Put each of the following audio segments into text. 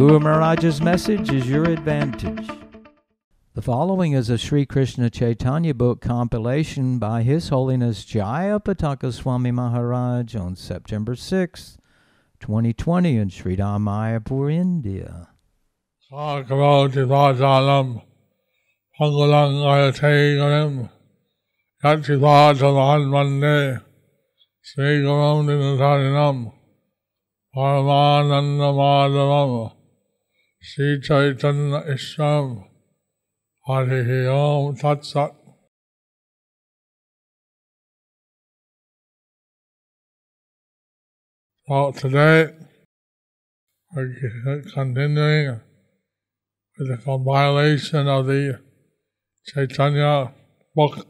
Guru Maharaj's message is your advantage. The following is a Sri Krishna Chaitanya book compilation by His Holiness Jaya Pataka Swami Maharaj on September 6, 2020 in Sri Mayapur, India. Kavoti Vajalam Pangalang Ayataganam Yati Vajalan Mande Sri Garam Dinatarinam Paramananda Madhavam Ishram Harihi Om Tat Sat Well, today we're continuing with the compilation of the Chaitanya book.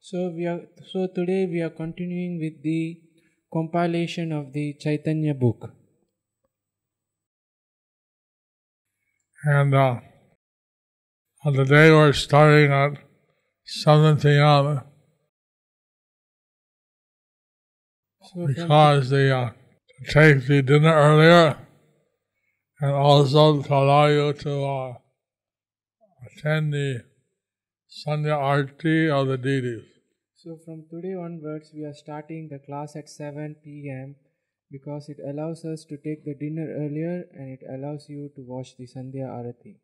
So we are so today we are continuing with the compilation of the Chaitanya book. And uh, on the day we're starting at 7 p.m. Because the uh, take the dinner earlier and also to allow you to uh, attend the Sandhya Arti of the deities. so from today onwards we are starting the class at 7 p.m. because it allows us to take the dinner earlier and it allows you to watch the Sandhya Arati.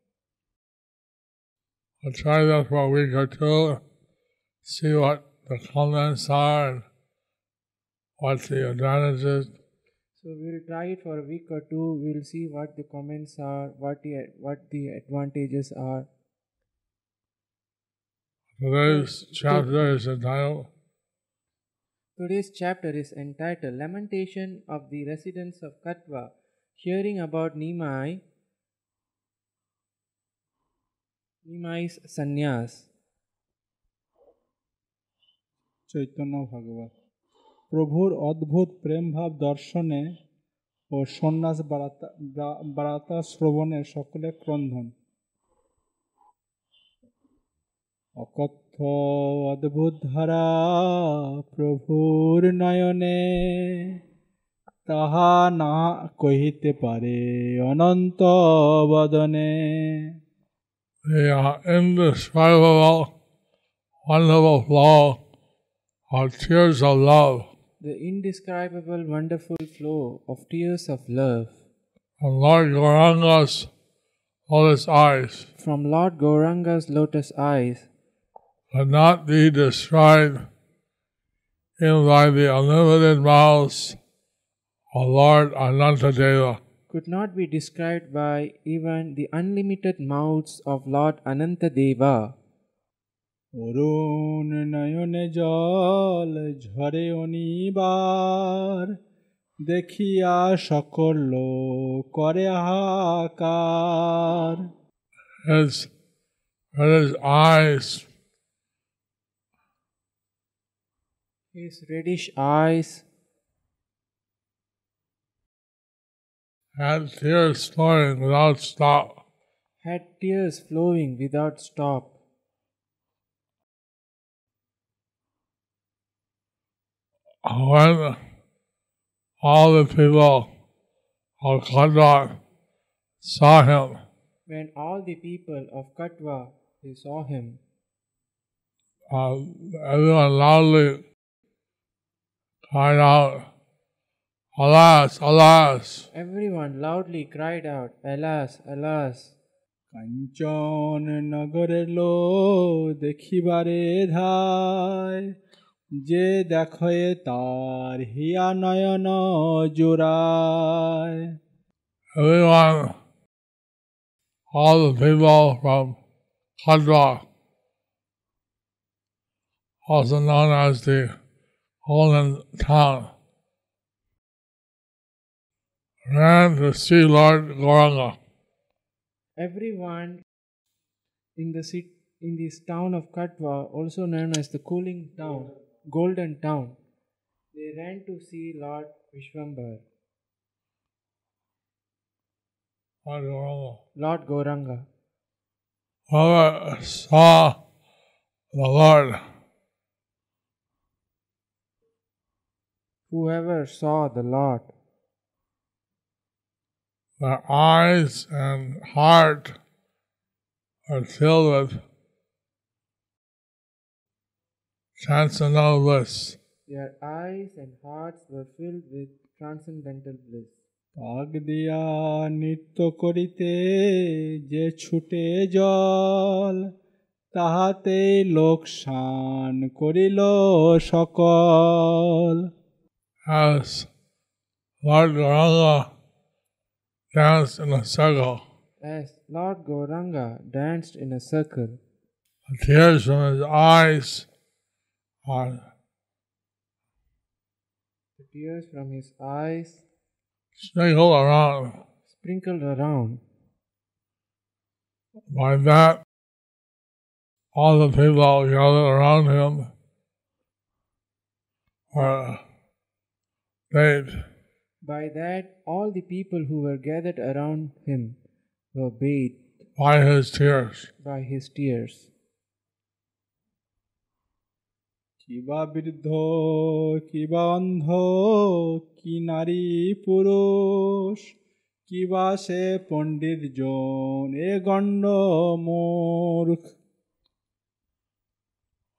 I'll try that for a week or two, see what the comments are and what the advantages. So we will try it for a week or two. We will see what the comments are, what the what the advantages are. Today's chapter is entitled Today's chapter is entitled Lamentation of the Residents of Katwa, hearing about Nimai, Nimai's sannyas. Chaitanya ভাগবত প্রভুর অদ্ভুত প্রেমভাব দর্শনে ও সন্ন্যাস বারাতা বারাতা শ্রবণে সকলে ক্রন্ধন অকথ্য অদ্ভুত ধারা প্রভুর নয়নে তাহা না কহিতে পারে অনন্ত বদনে the uh, indescribable, wonderful flow of tears of love The indescribable, wonderful flow of tears of love from Lord Gauranga's lotus eyes from Lord Gauranga's lotus eyes could not be described even by the unlimited mouths of Lord Anantadeva. could not be described by even the unlimited mouths of Lord Anantadeva. অরুণ নয়নে জল ঝরে অনিবার দেখিয়া সকল লোক করে হাহাকার His, his eyes His reddish eyes had tears flowing without stop. had tears flowing without stop. When all the people of Kandar saw him, When all the people of Katwa they saw him, uh, everyone loudly cried out, Alas, alas! everyone loudly cried out, Alas, alas! কাঞ্চন নগরের লো দেখিবারে ধায় যে দেখে তার হিয়া নয়ন জোড়ায় Everyone, all the people from Kandar, also known as the Golden Town, ran to see Lord Gauranga. everyone in the city, in this town of Katwa, also known as the cooling town, golden town, they ran to see Lord Vishwambar, Lord Gauranga. Lord Gauranga. Saw the Lord Whoever saw the Lord, their eyes and heart are filled with transcendental bliss. their eyes and hearts were filled with transcendental bliss. পাক দিয়া নৃত্য করিতে যে ছুটে জল তাহাতেই লোক শান করিল সকল as Lord Gauranga danced in a circle, As Lord Gauranga danced in a circle, the tears from his eyes are the tears from his eyes sprinkled around. sprinkled around. By that, all the people gathered around him were bathed. By that, all the people who were gathered around him were bathed by his tears. by his tears. কিবা বৃদ্ধ কিবা অন্ধ কি নারী পুরুষ কিবা সে পণ্ডিত জন এ গণ্ড মূর্খ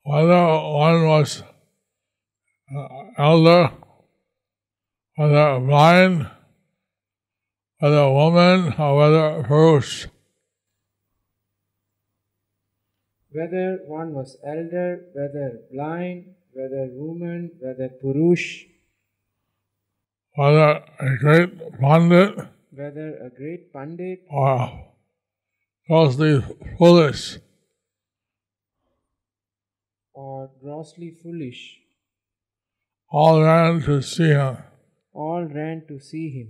Whether one was uh, elder, whether blind, whether a woman, or whether a Purush, Whether one was elder, whether blind, whether woman, whether purush, whether a great pandit. Whether a great pandit. Or grossly foolish, or grossly foolish, all ran to see him all ran to see him.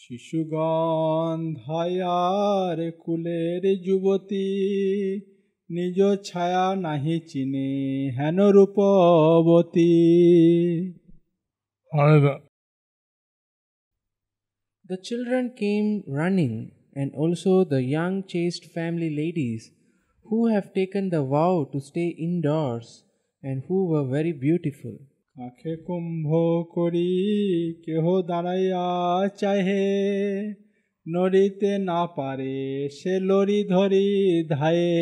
শিশুগণ ধায়ার কুলের যুবতী নিজ ছায়া নাহি চিনে হেন রূপবতী Only the, The children came running, and also the young chaste family ladies who have taken the vow to stay indoors and who were very beautiful. কাকে কুম্ভ করি কেহ দাঁড়াইয়া চাহে নড়িতে না পারে সে লরি ধরি ধায়ে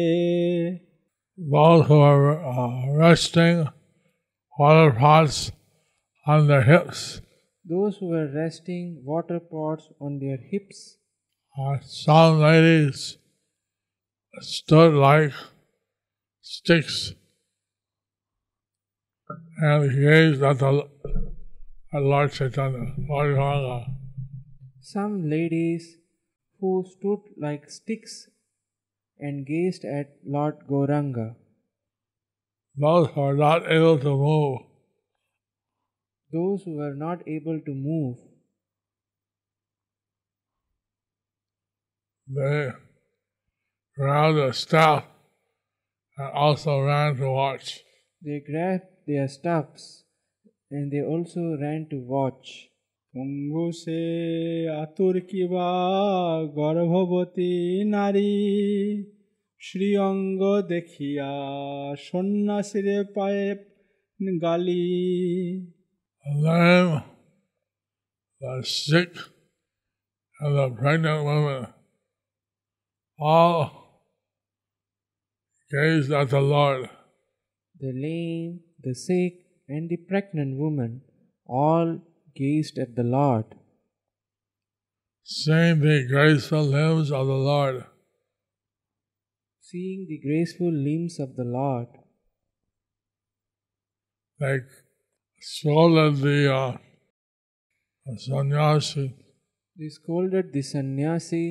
those who are uh, resting water pots on their hips, Those who were resting water pots on their hips, uh, some ladies stood like sticks and gazed at the at Lord Chaitanya, Lord Gauranga. some ladies who stood like sticks and gazed at Lord Gauranga. Those who are not able to move, Those who were not able to move, they grabbed a staff and also ran to watch. they grabbed their staffs and they also ran to watch. পঙ্গু সে আতুর কিবা গর্ভবতী নারী শ্রীঅঙ্গ দেখিয়া সন্ন্যাসীরে পায়ে গালি The lame, the sick, and the pregnant women all gazed at the Lord. The lame, the sick, and the pregnant woman all gazed at the Lord, seeing the graceful limbs of the Lord. seeing the graceful limbs of the Lord. They scolded the uh, sannyasi They scolded the sannyasi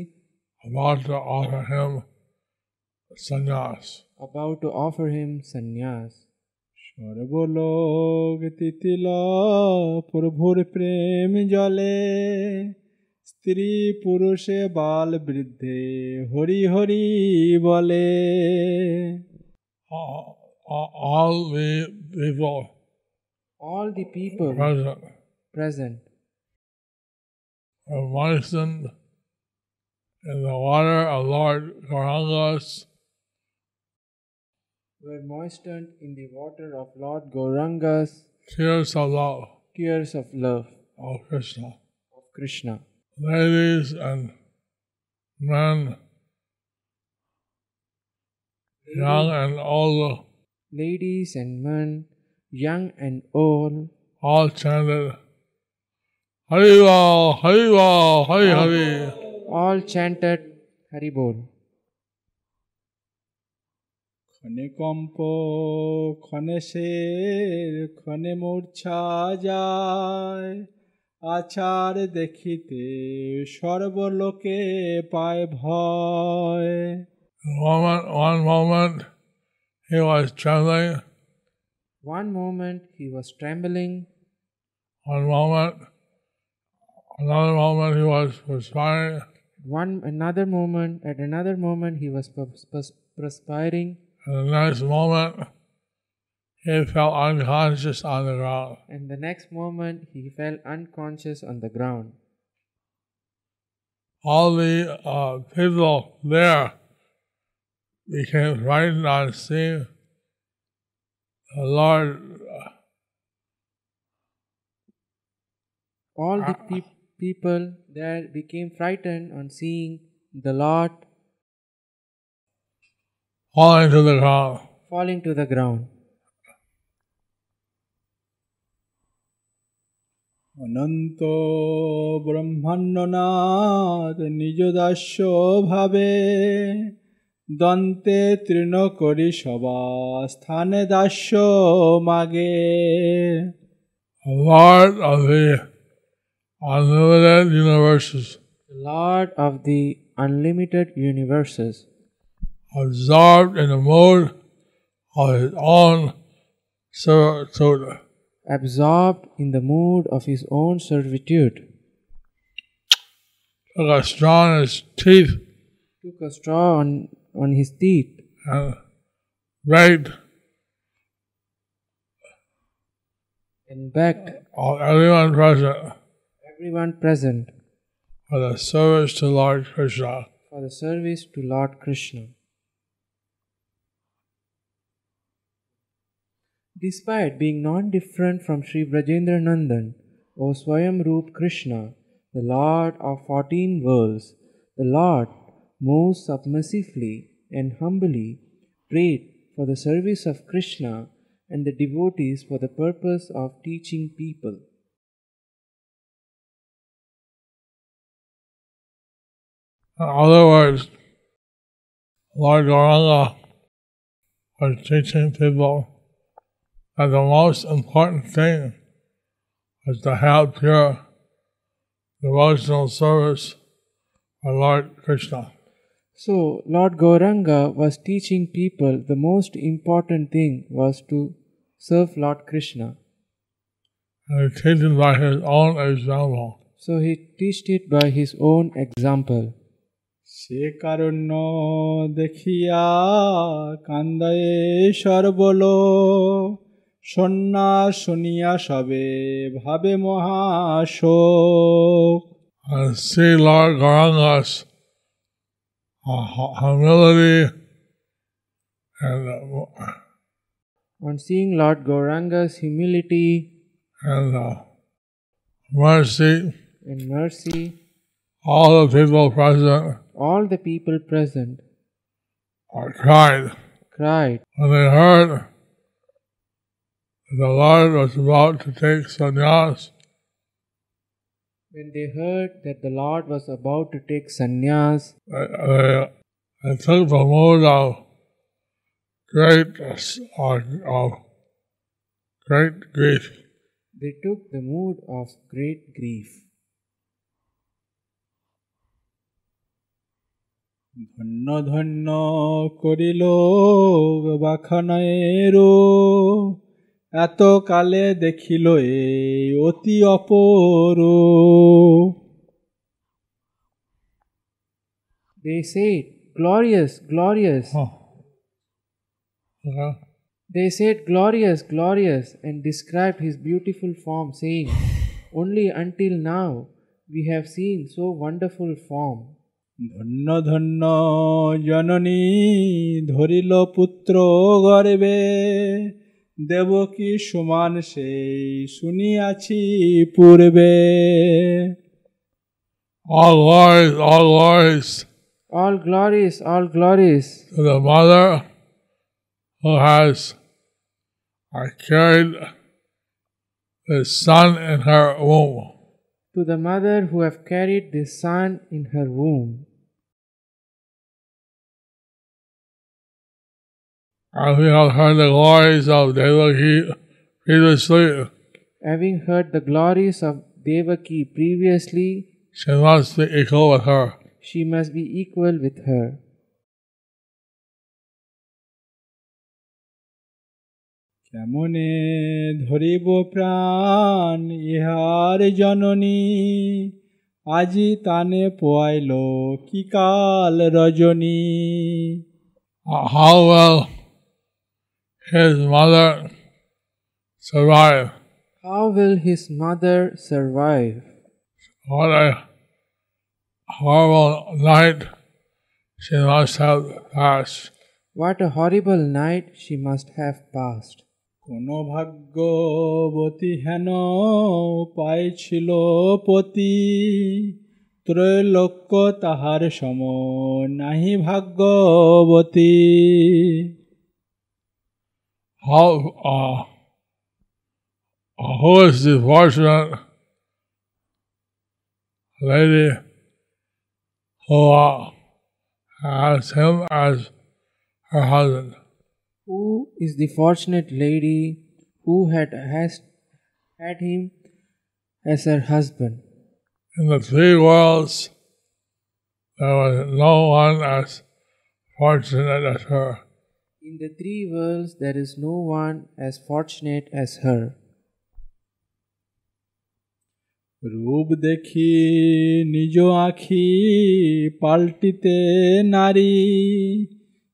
about to offer him sannyas. about to offer him sannyas. সর্বলোক তিতিল প্রভুর প্রেম জলে স্ত্রী পুরুষে বাল বৃদ্ধে হরি হরি বলে। All the people all present. present. Are in the water of Lord Gauranga's were moistened in the water of Lord Gauranga's tears of love tears of love of Krishna. of Krishna. Ladies and men, young and old, Ladies and men, young and old, all chanted Hariva, Hariva, Hari Hari. all chanted Haribol. ক্ষণে কম্প ক্ষণে শের ক্ষণে মূর্ছা যায় আচার দেখিতে সর্বলোকে পায় ভয় Moment, one moment, he was trembling. One moment he was trembling, One moment, another moment, he was perspiring. one another moment, at another moment he was pers- pers- perspiring, And the next moment, he fell unconscious on the ground. and the next moment he fell unconscious on the ground. All the uh, people there became frightened on seeing the Lord uh, All the peop people there became frightened on seeing the Lord falling to the ground. falling to the ground. অনন্ত ব্রহ্মাণ্ডনাথ নিজ দাস্য ভাবে দন্তে তৃণ করি সবা স্থানে দাস্য মাগে The Lord of the unlimited universes, The Lord of the unlimited universes, absorbed in the mode of his own servitude, absorbed in the mood of his own servitude, took a straw in his teeth. Took a straw on, on his teeth. And begged and begged of everyone present. everyone present. For the service to Lord Krishna. for the service to Lord Krishna. Despite being non different from Sri Brajendra Nandan, Swayam Roop Krishna, the Lord of fourteen worlds, the Lord most submissively and humbly prayed for the service of Krishna and the devotees for the purpose of teaching people. In other words, Lord Gauranga was teaching people that the most important thing was to have pure devotional service for Lord Krishna. So, Lord Gauranga was teaching people the most important thing was to serve Lord Krishna. And he teaches by his own example. So, he taught it by his own example. সে কারণ্য দেখিয়া কান্দায়ে সর্বল সন্না শুনিয়া সবে ভাবে মহাশোক। And see Lord Gauranga's uh, humility and uh, on seeing Lord Gauranga's humility and uh, mercy. and mercy all the people present all the people present cried. cried. When they heard the Lord was about to take sannyas. when they heard that the Lord was about to take sannyas. They, they, they took the mood of great of, of great grief. They took the mood of great grief. ধন্য ধন্য করিল বাখানয়েরো এত কালে দেখিল এ অতি অপর They said, Glorious, glorious. Oh. Okay. They said, Glorious, glorious, and described his beautiful form, saying, Only until now we have seen so wonderful form. ধন্য ধন্য জননী ধরিল পুত্র গর্বে দেবকী সমান সেই শুনিয়াছি পূর্বে All glories, all glories All glories, all glories to the mother who has uh, carried the son in her womb. to the mother who have carried the son in her womb. As we have heard the glories of Devaki previously, Having heard the glories of Devaki previously, she must be equal with her. she must be equal with her. কেমনে ধরিব প্রাণ ইহার জননী আজি তানে পোয়াইল কি কাল রজনী Uh, How will his mother survive? How will his mother survive? What a horrible night she must have passed. What a horrible night she must have passed. কোন ভাগ্যবতী হেন পাইছিল পতি ত্রৈলোক্য তাহার সম নাহি ভাগ্যবতী how, uh, who is the fortunate lady who uh, has him as her husband? Who is the fortunate lady who had has, had him as her husband? In the three worlds, there was no one as fortunate as her. In the three worlds, there is no one as fortunate as her. রূপ দেখি নিজ আখি পাল্টিতে নারী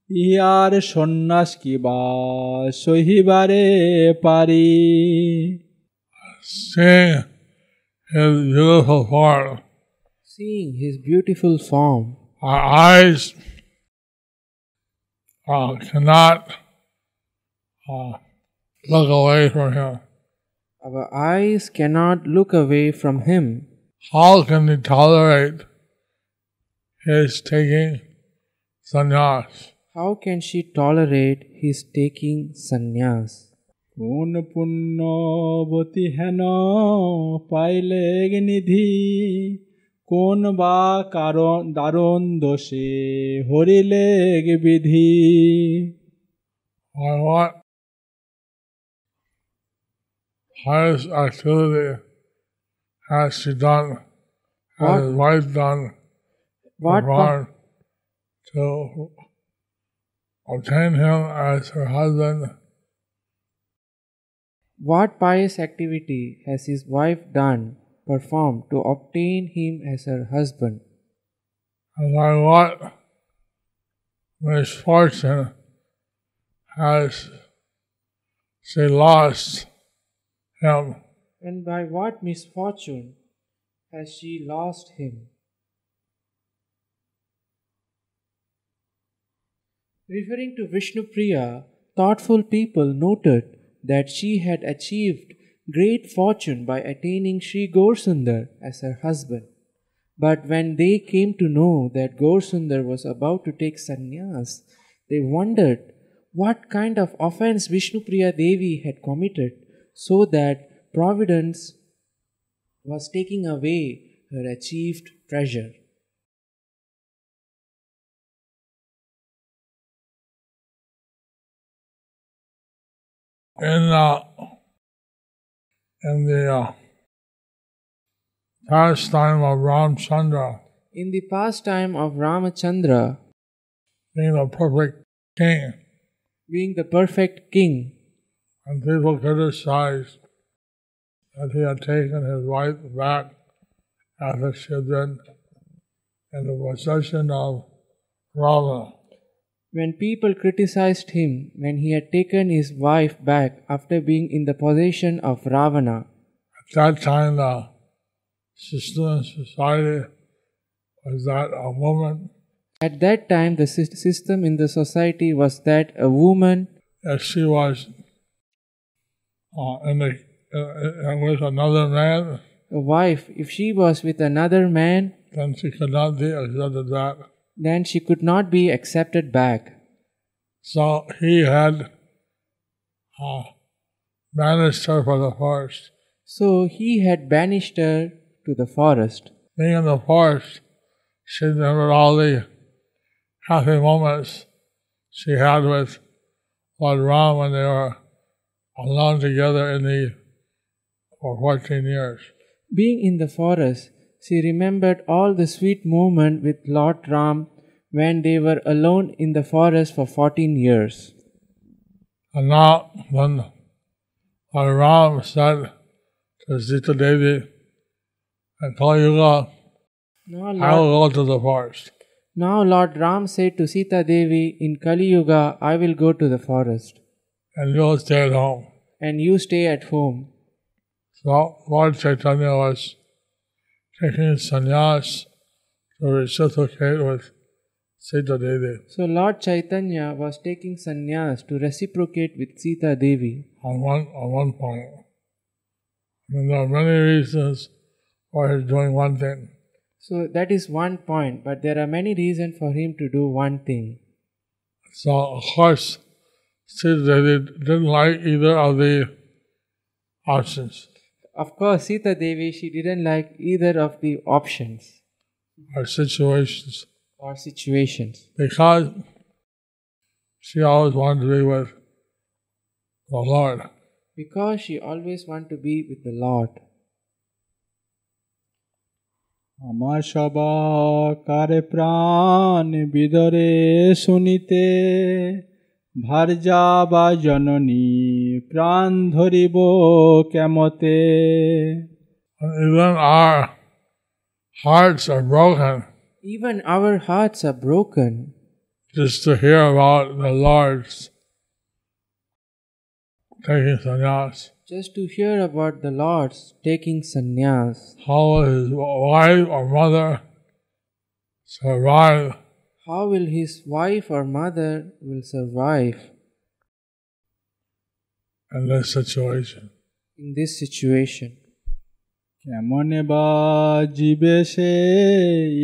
ইহার সন্ন্যাস কিবা সহিবারে পারি Seeing his beautiful form, Seeing his beautiful form, our eyes uh, cannot uh, look away from him. our eyes cannot look away from him. How can we tolerate his taking sannyas? How can she tolerate his taking sannyas? কোন পুণ্যবতী হেন পাইলে নিধি কোন বা কারণ দারুণ দোষে হরিলে বিধি Or what highest activity has she done, has What? his wife done, What, performed to obtain him as her husband? what pious activity has his wife done, performed to obtain him as her husband? And by what misfortune has she lost him? And by what misfortune has she lost him? Referring to Vishnu Priya, thoughtful people noted that she had achieved great fortune by attaining Sri Gorsundar as her husband. But when they came to know that Gorsundar was about to take sannyas, they wondered what kind of offense Vishnu Priya Devi had committed so that Providence was taking away her achieved treasure. In uh, in the uh, pastime of Ramchandra, In the pastime of Ramachandra, being a perfect king, being the perfect king, and people criticized that he had taken his wife back after she had been in the possession of Ravana. When people criticized him when he had taken his wife back after being in the possession of Ravana, At that time, the system in society was that a woman, at that time the system in the society was that a woman, if she was uh, in uh, uh, with another man, a wife, if she was with another man, then she could not be accepted back. Then she could not be accepted back. So he had uh, banished her for the forest. So he had banished her to the forest. Being in the forest, she remembered all the happy moments she had with Lord Ram when they were alone together in the for 14 years. Being in the forest, she remembered all the sweet moment with Lord Ram when they were alone in the forest for 14 years. And now, when Lord Ram said to Sita Devi and Kali Yuga, Now I will go to the forest. now Lord Ram said to Sita Devi, In Kali Yuga, I will go to the forest, and you'll stay at home. and you stay at home. So Lord Chaitanya was taking sannyas to reciprocate with Sita Devi. So Lord Chaitanya was taking sannyas to reciprocate with Sita Devi. on one on one point. I mean, there are many reasons why he's doing one thing. So that is one point, but there are many reasons for him to do one thing. So of course, Sita Devi didn't like either of the options Of course, Sita Devi, she didn't like either of the options or situations or situations because she always wanted to be with the Lord. because she always wanted to be with the Lord. আমার সবাকারে প্রাণ বিদরে শুনিতে ভার্যা বা জননী প্রাণ ধরিব কেমতে And even our hearts are broken Even our hearts are broken just to hear about the Lord's taking sannyas. just to hear about the Lord's taking sannyas. How will his wife or mother survive How will his wife or mother will survive in this situation? in this situation? কেমনে বা জীবে সে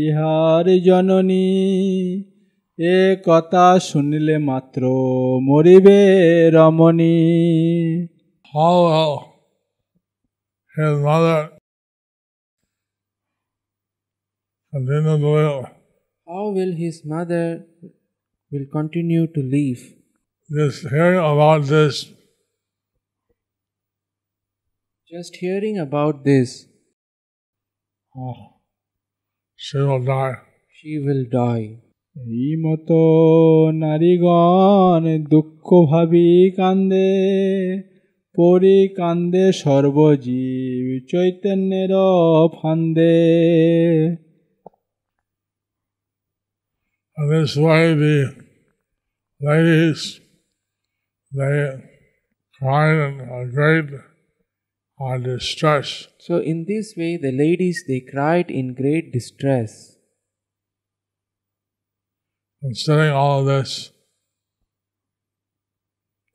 ইহার জননী এ কথা শুনিলে মাত্র মরিবে রমণী How will his mother continue to live? How will his mother will continue to live? Just hearing about this Just hearing about this, oh, she will die. she will die. এই মতো নারীগণ দুঃখ ভাবি কান্দে পরি কান্দে সর্বজীব চৈতন্যের ফান্দে And this way the ladies they cried in a great uh, distress. So in this way the ladies they cried in great distress. Considering all this,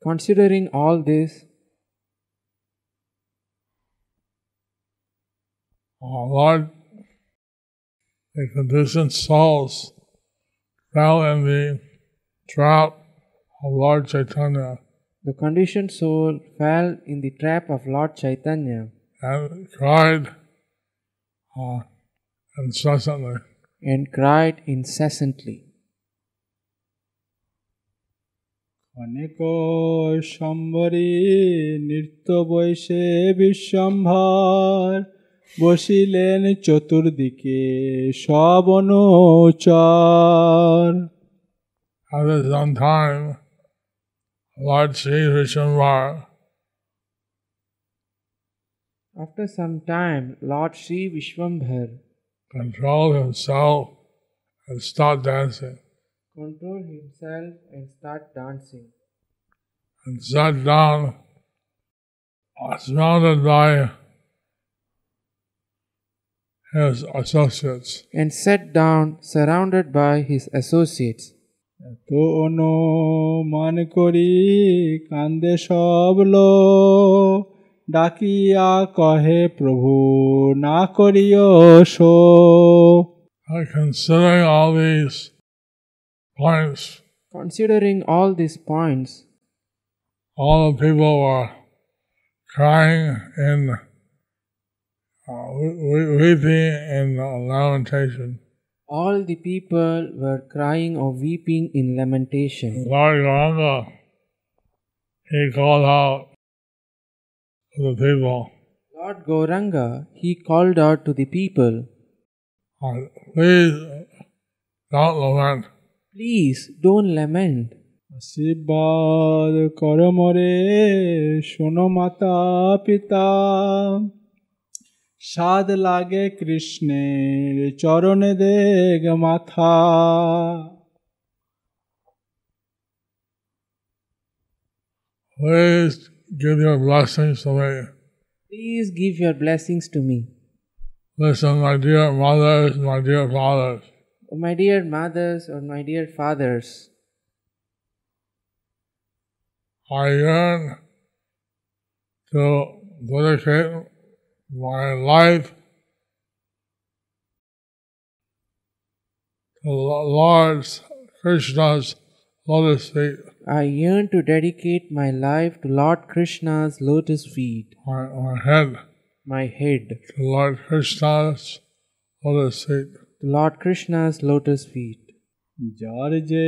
Considering all this, uh, Lord, the conditioned souls fell in the trap of Lord Chaitanya the conditioned soul fell in the trap of Lord Chaitanya and cried uh, incessantly. and cried incessantly. অনেক সম্বরী নৃত্য বৈশে বিশ্বম্ভর বসিলেন চতুর্দিকে সব অনুচর At this own time, Lord Sri Vishnuvar After some time, Lord Sri Vishwambhar controlled himself and stopped dancing. control himself and start dancing. and sat down, uh, surrounded by his associates. And sat down surrounded by his associates. তো অনুমান করি কান্দে সব লোক ডাকিয়া কহে প্রভু না করিও show And considering all these points, Considering all these points, all the people were crying in uh, weeping and lamentation. All the people were crying or weeping in lamentation. Lord Gauranga, he called out to the people. Lord Gauranga, he called out to the people. Uh, please don't lament. Please don't lament. আশীর্বাদ কর shono mata pita. शाद लागे कृष्ण चौरों ने देग माथा Please give your blessings to me. Please give your blessings to me. Listen, my dear mothers, my dear fathers. My dear mothers or my dear fathers. I yearn to dedicate my life to the Lord Krishna's lotus feet. I yearn to dedicate my life to Lord Krishna's lotus feet, My, my head my head to Lord Krishna's lotus feet. to Lord Krishna's lotus feet. যার যে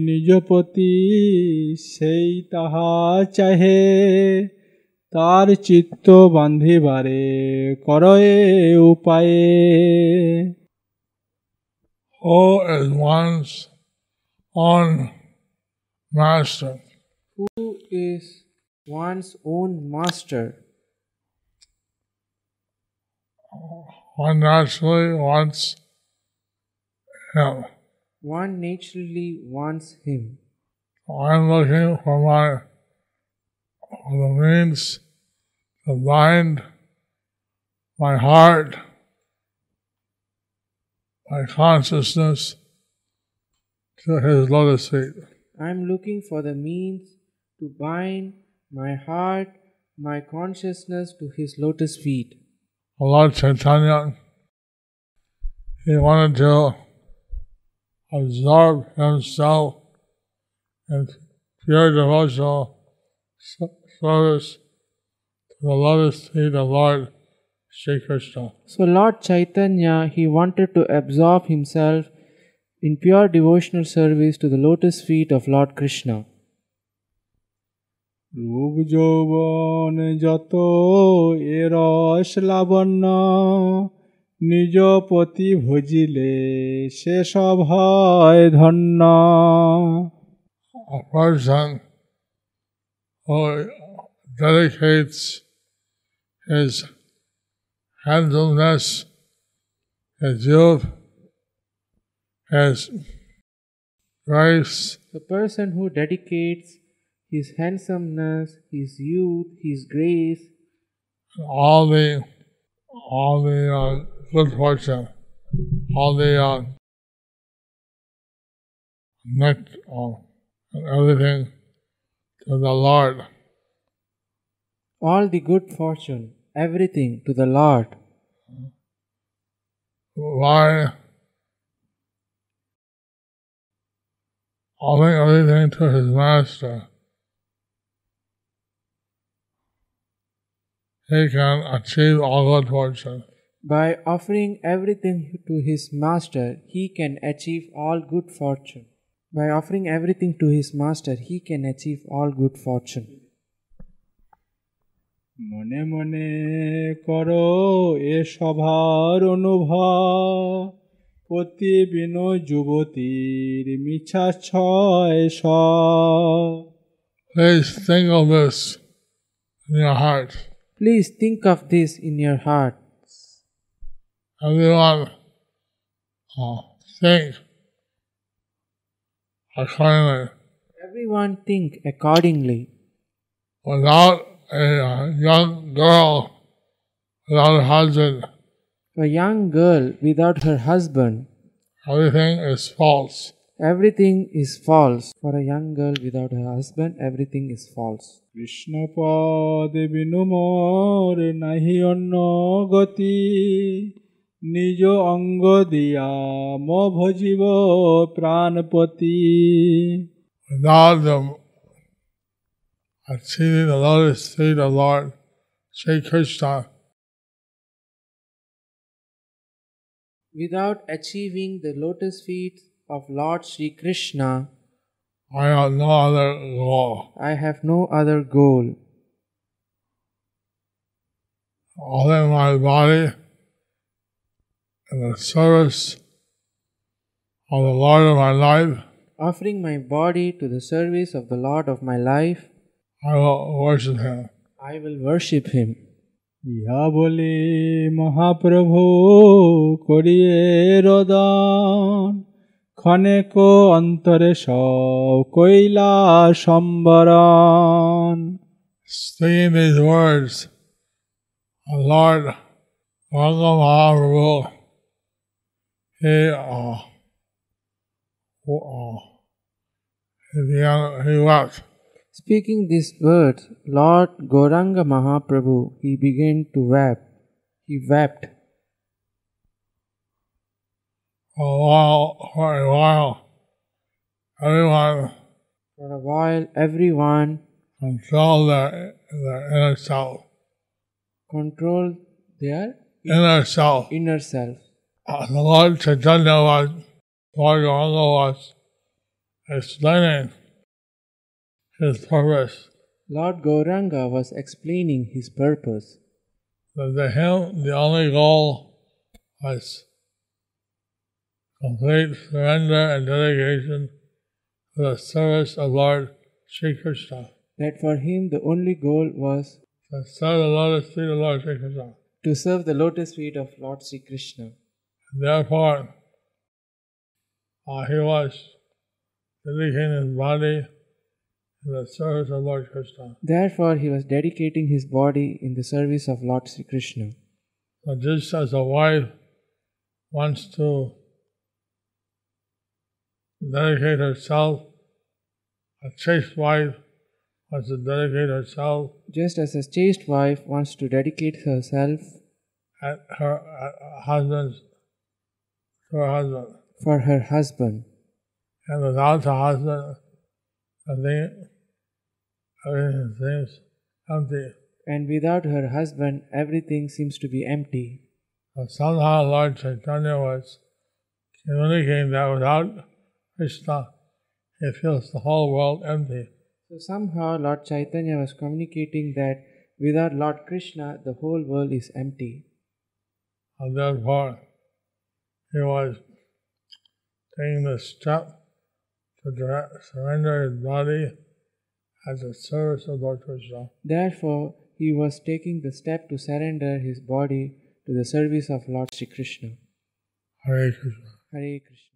নিজপতি সেই তাহা চাহে তার চিত্ত বান্ধিবারে করয়ে উপায়ে Who is one's own master? Who is one's own master? One naturally wants him. One naturally wants him. I'm looking for my for the means to bind my heart, my consciousness to his lotus feet. I am looking for the means to bind my heart, my consciousness to his lotus feet. Lord Chaitanya, he wanted to absorb himself in pure devotional service the lotus feet of Lord Sri Krishna. So, Lord Chaitanya, he wanted to absorb himself in pure devotional service to the lotus feet of Lord Krishna. রূপ যৌবন যত এ রস লাবণ্য নিজ পতি ভজিলে সে সব হয় ধন্য A person who dedicates his handsomeness, his youth, his grace, The person who dedicates his handsomeness, his youth, his grace, all the all the uh, good fortune, all the uh, net, uh, everything to the Lord. All the good fortune, everything to the Lord. Why offering everything to his master, he can achieve all good fortune. By offering everything to his master, he can achieve all good fortune. By offering everything to his master, he can achieve all good fortune. মনে মনে করো এ সভার অনুভব পতি বিন যুবতীর মিছা ছয় স Please think of this in your heart. Please think of this in your heart. Everyone uh, think accordingly. Everyone think accordingly. Without a uh, young girl, without a husband, A young girl without her husband, everything is false. everything is false. For a young girl without her husband, everything is false. Krishna পদে বিনু মোর নাহি অন্য গতি নিজ অঙ্গ দিয়া ম ভজিব প্রাণপতি Without achieving the lotus feet of Lord Sri Krishna, Without achieving the lotus feet of Lord Sri Krishna, I have no other goal. I have no other goal. All my body in the service of the Lord of my life, Offering my body to the service of the Lord of my life, I will worship Him. I will worship Him. ইহা বলে মহাপ্রভু করিয়ে রদান ক্ষণেক অন্তরে সব কৈলা সম্বরণ Speaking these words, the Lord Ranga Mahaprabhu, he, uh, w- uh, he, began, he wept. Speaking these words, Lord Gauranga Mahaprabhu, he began to weep. He wept. For a while, for a while, everyone For a while, everyone controlled their, their inner self. controlled their Inner self. inner self. Uh, the Lord Chaitanya was, Lord Ranga was explaining his purpose. Lord Gauranga was explaining his purpose. that to him the only goal was complete surrender and dedication to the service of Lord Sri Krishna. That for him the only goal was To serve the lotus feet of Lord Sri Krishna. to serve the lotus feet of Lord Sri Krishna. And therefore, uh, he was dedicating his body the service of Lord Krishna. Therefore, he was dedicating his body in the service of Lord Sri Krishna. So just as a wife wants to dedicate herself, a chaste wife wants to dedicate herself Just as a chaste wife wants to dedicate herself at her at husband's her husband. for her husband, And without the husband, I think everything seems empty. And without her husband, everything seems to be empty. But somehow Lord Chaitanya was communicating that without Krishna, he feels the whole world empty. So somehow Lord Chaitanya was communicating that without Lord Krishna, the whole world is empty. And therefore, he was taking the step to surrender his body as a service of Lord Krishna. Therefore, he was taking the step to surrender his body to the service of Lord Sri Krishna. Hare Krishna. Hare Krishna.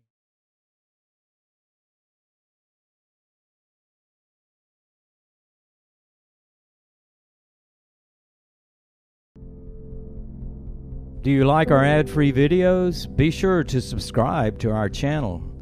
Do you like our ad free videos? Be sure to subscribe to our channel.